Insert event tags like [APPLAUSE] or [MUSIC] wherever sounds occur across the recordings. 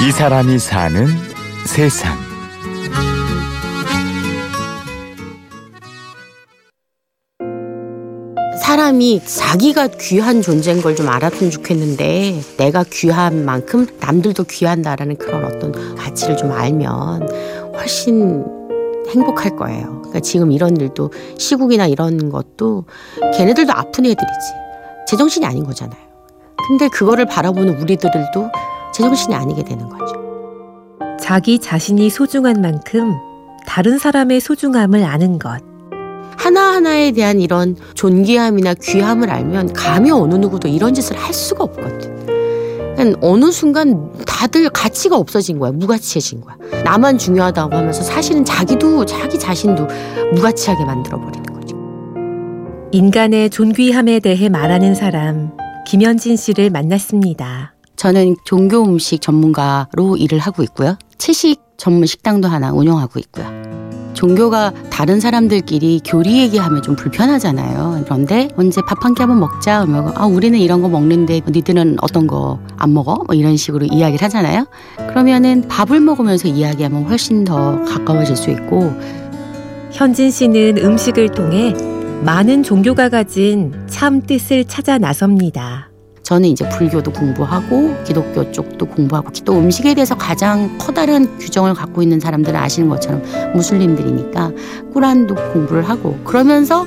이 사람이 사는 세상. 사람이 자기가 귀한 존재인 걸 좀 알았으면 좋겠는데 내가 귀한 만큼 남들도 귀한다라는 그런 어떤 가치를 좀 알면 훨씬 행복할 거예요. 그러니까 지금 이런 일도 시국이나 이런 것도 걔네들도 아픈 애들이지. 제정신이 아닌 거잖아요. 근데 그거를 바라보는 우리들도 제정신이 아니게 되는 거죠. 자기 자신이 소중한 만큼 다른 사람의 소중함을 아는 것. 하나하나에 대한 이런 존귀함이나 귀함을 알면 감히 어느 누구도 이런 짓을 할 수가 없거든. 그러니까 어느 순간 다들 가치가 없어진 거야. 무가치해진 거야. 나만 중요하다고 하면서 사실은 자기도 자기 자신도 무가치하게 만들어 버리는 거죠. 인간의 존귀함에 대해 말하는 사람 김현진 씨를 만났습니다. 저는 종교 음식 전문가로 일을 하고 있고요. 채식 전문 식당도 하나 운영하고 있고요. 종교가 다른 사람들끼리 교리 얘기하면 좀 불편하잖아요. 그런데 언제 밥 한 끼 한번 먹자 그러면 아 우리는 이런 거 먹는데 니들은 어떤 거 안 먹어? 뭐 이런 식으로 이야기를 하잖아요. 그러면은 밥을 먹으면서 이야기하면 훨씬 더 가까워질 수 있고 현진 씨는 음식을 통해 많은 종교가 가진 참 뜻을 찾아 나섭니다. 저는 이제 불교도 공부하고 기독교 쪽도 공부하고 또 음식에 대해서 가장 커다란 규정을 갖고 있는 사람들은 아시는 것처럼 무슬림들이니까 꾸란도 공부를 하고 그러면서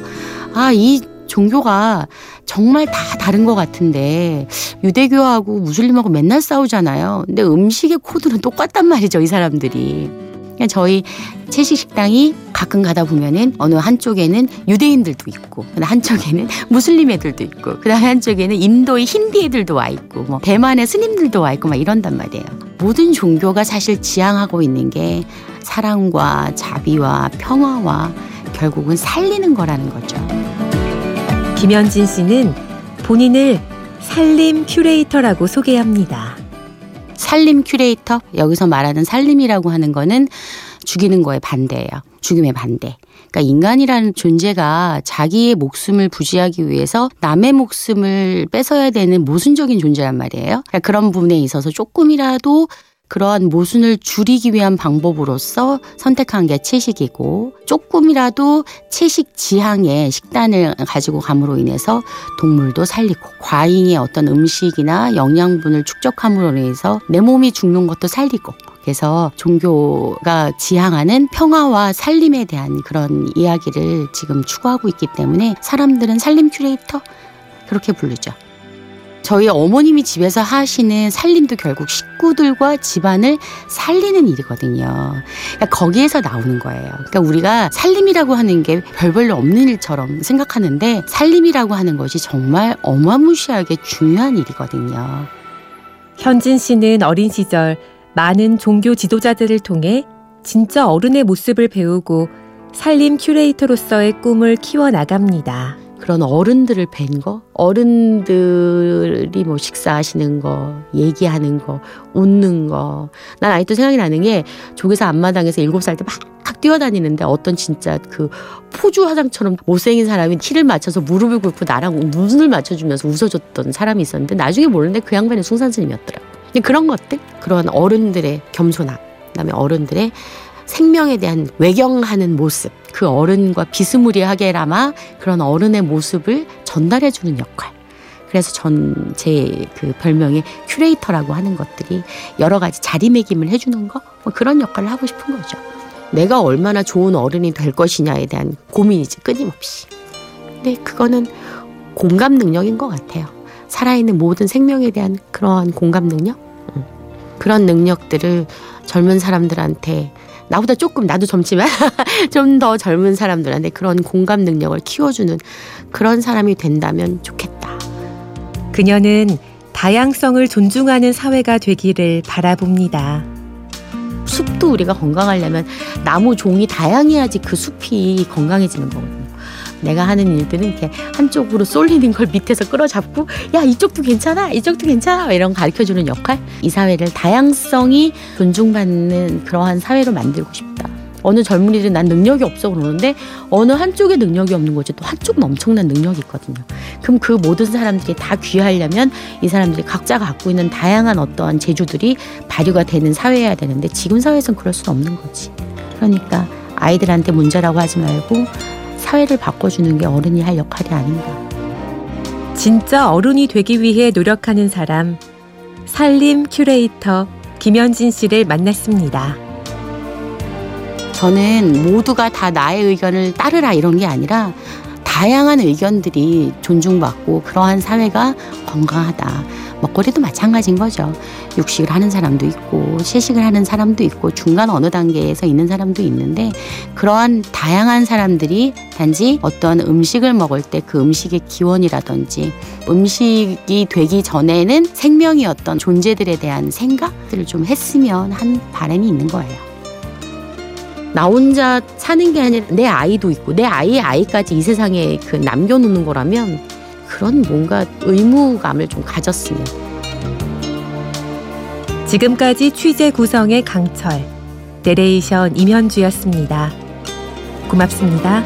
아 이 종교가 정말 다 다른 것 같은데 유대교하고 무슬림하고 맨날 싸우잖아요. 근데 음식의 코드는 똑같단 말이죠 이 사람들이. 그냥 저희 채식 식당이 가끔 가다 보면은 어느 한쪽에는 유대인들도 있고 한쪽에는 [LAUGHS] 무슬림 애들도 있고 그다음에 한쪽에는 인도의 힌디 애들도 와 있고 뭐 대만의 스님들도 와 있고 막 이런단 말이에요. 모든 종교가 사실 지향하고 있는 게 사랑과 자비와 평화와 결국은 살리는 거라는 거죠. 김현진 씨는 본인을 살림 큐레이터라고 소개합니다. 살림 큐레이터 여기서 말하는 살림이라고 하는 거는 죽이는 거에 반대예요. 죽임의 반대. 그러니까 인간이라는 존재가 자기의 목숨을 부지하기 위해서 남의 목숨을 뺏어야 되는 모순적인 존재란 말이에요. 그러니까 그런 부분에 있어서 조금이라도 그러한 모순을 줄이기 위한 방법으로서 선택한 게 채식이고 조금이라도 채식 지향의 식단을 가지고 감으로 인해서 동물도 살리고 과잉의 어떤 음식이나 영양분을 축적함으로 인해서 내 몸이 죽는 것도 살리고 그래서 종교가 지향하는 평화와 살림에 대한 그런 이야기를 지금 추구하고 있기 때문에 사람들은 살림 큐레이터 그렇게 부르죠. 저희 어머님이 집에서 하시는 살림도 결국 식구들과 집안을 살리는 일이거든요. 그러니까 거기에서 나오는 거예요. 그러니까 우리가 살림이라고 하는 게 별별로 없는 일처럼 생각하는데 살림이라고 하는 것이 정말 어마무시하게 중요한 일이거든요. 현진 씨는 어린 시절 많은 종교 지도자들을 통해 진짜 어른의 모습을 배우고 살림 큐레이터로서의 꿈을 키워나갑니다. 그런 어른들을 뵌 거, 어른들이 뭐 식사하시는 거, 얘기하는 거, 웃는 거. 난 아직도 생각이 나는 게 조계사 앞마당에서 일곱 살 때 막 뛰어다니는데 어떤 진짜 그 포주 화장처럼 못생긴 사람이 키를 맞춰서 무릎을 꿇고 나랑 눈을 맞춰주면서 웃어줬던 사람이 있었는데 나중에 모르는데 그 양반이 숭산스님이었더라고. 그런 것들, 그런 어른들의 겸손함, 그다음에 어른들의 생명에 대한 외경하는 모습, 그 어른과 비스무리하게라마 그런 어른의 모습을 전달해주는 역할. 그래서 전 제 그 별명의 큐레이터라고 하는 것들이 여러 가지 자리매김을 해주는 거, 뭐 그런 역할을 하고 싶은 거죠. 내가 얼마나 좋은 어른이 될 것이냐에 대한 고민이지, 끊임없이. 근데 그거는 공감 능력인 것 같아요. 살아있는 모든 생명에 대한 그러한 공감 능력? 그런 능력들을 젊은 사람들한테 나보다 조금 나도 젊지만 [LAUGHS] 좀 더 젊은 사람들한테 그런 공감 능력을 키워주는 그런 사람이 된다면 좋겠다. 그녀는 다양성을 존중하는 사회가 되기를 바라봅니다. 숲도 우리가 건강하려면 나무 종이 다양해야지 그 숲이 건강해지는 거거든요. 내가 하는 일들은 이렇게 한쪽으로 쏠리는 걸 밑에서 끌어잡고 야 이쪽도 괜찮아 이쪽도 괜찮아 이런 가르쳐주는 역할 이 사회를 다양성이 존중받는 그러한 사회로 만들고 싶다 어느 젊은이들은 난 능력이 없어 그러는데 어느 한쪽에 능력이 없는 거지 또 한쪽은 엄청난 능력이 있거든요. 그럼 그 모든 사람들이 다 귀하려면 이 사람들이 각자 갖고 있는 다양한 어떠한 재주들이 발휘가 되는 사회여야 되는데 지금 사회에선 그럴 수는 없는 거지. 그러니까 아이들한테 문제라고 하지 말고 사회를 바꿔주는 게 어른이 할 역할이 아닌가. 진짜 어른이 되기 위해 노력하는 사람, 살림 큐레이터 김현진 씨를 만났습니다. 저는 모두가 다 나의 의견을 따르라 이런 게 아니라 다양한 의견들이 존중받고 그러한 사회가 건강하다. 먹거리도 마찬가지인 거죠. 육식을 하는 사람도 있고 채식을 하는 사람도 있고 중간 어느 단계에서 있는 사람도 있는데 그러한 다양한 사람들이 단지 어떤 음식을 먹을 때 그 음식의 기원이라든지 음식이 되기 전에는 생명이었던 존재들에 대한 생각들을 좀 했으면 한 바람이 있는 거예요. 나 혼자 사는 게 아니라 내 아이도 있고 내 아이의 아이까지 이 세상에 그 남겨놓는 거라면 그런 뭔가 의무감을 좀 가졌으면. 지금까지 취재 구성의 강철, 내레이션 임현주였습니다. 고맙습니다.